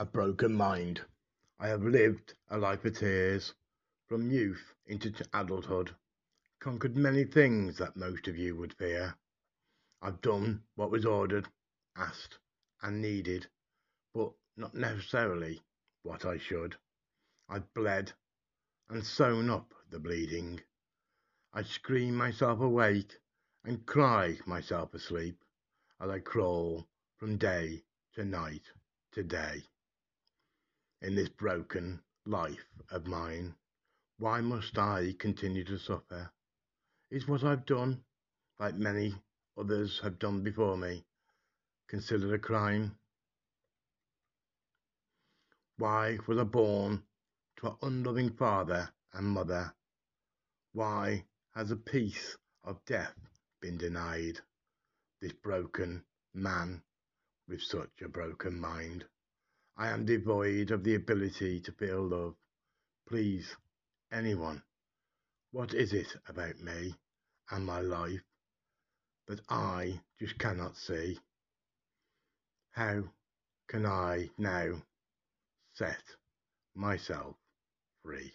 a broken mind. I have lived a life of tears, from youth into adulthood, conquered many things that most of you would fear. I've done what was ordered, asked, and needed, but not necessarily what I should. I've bled and sewn up the bleeding. I scream myself awake and cry myself asleep as I crawl from day to night to day in this broken life of mine? Why must I continue to suffer? Is what I've done, like many others have done before me, considered a crime? Why was I born to an unloving father and mother? Why has a peace of death been denied? This broken man with such a broken mind. I am devoid of the ability to feel love. Please, anyone, what is it about me and my life that I just cannot see? How can I now set myself free?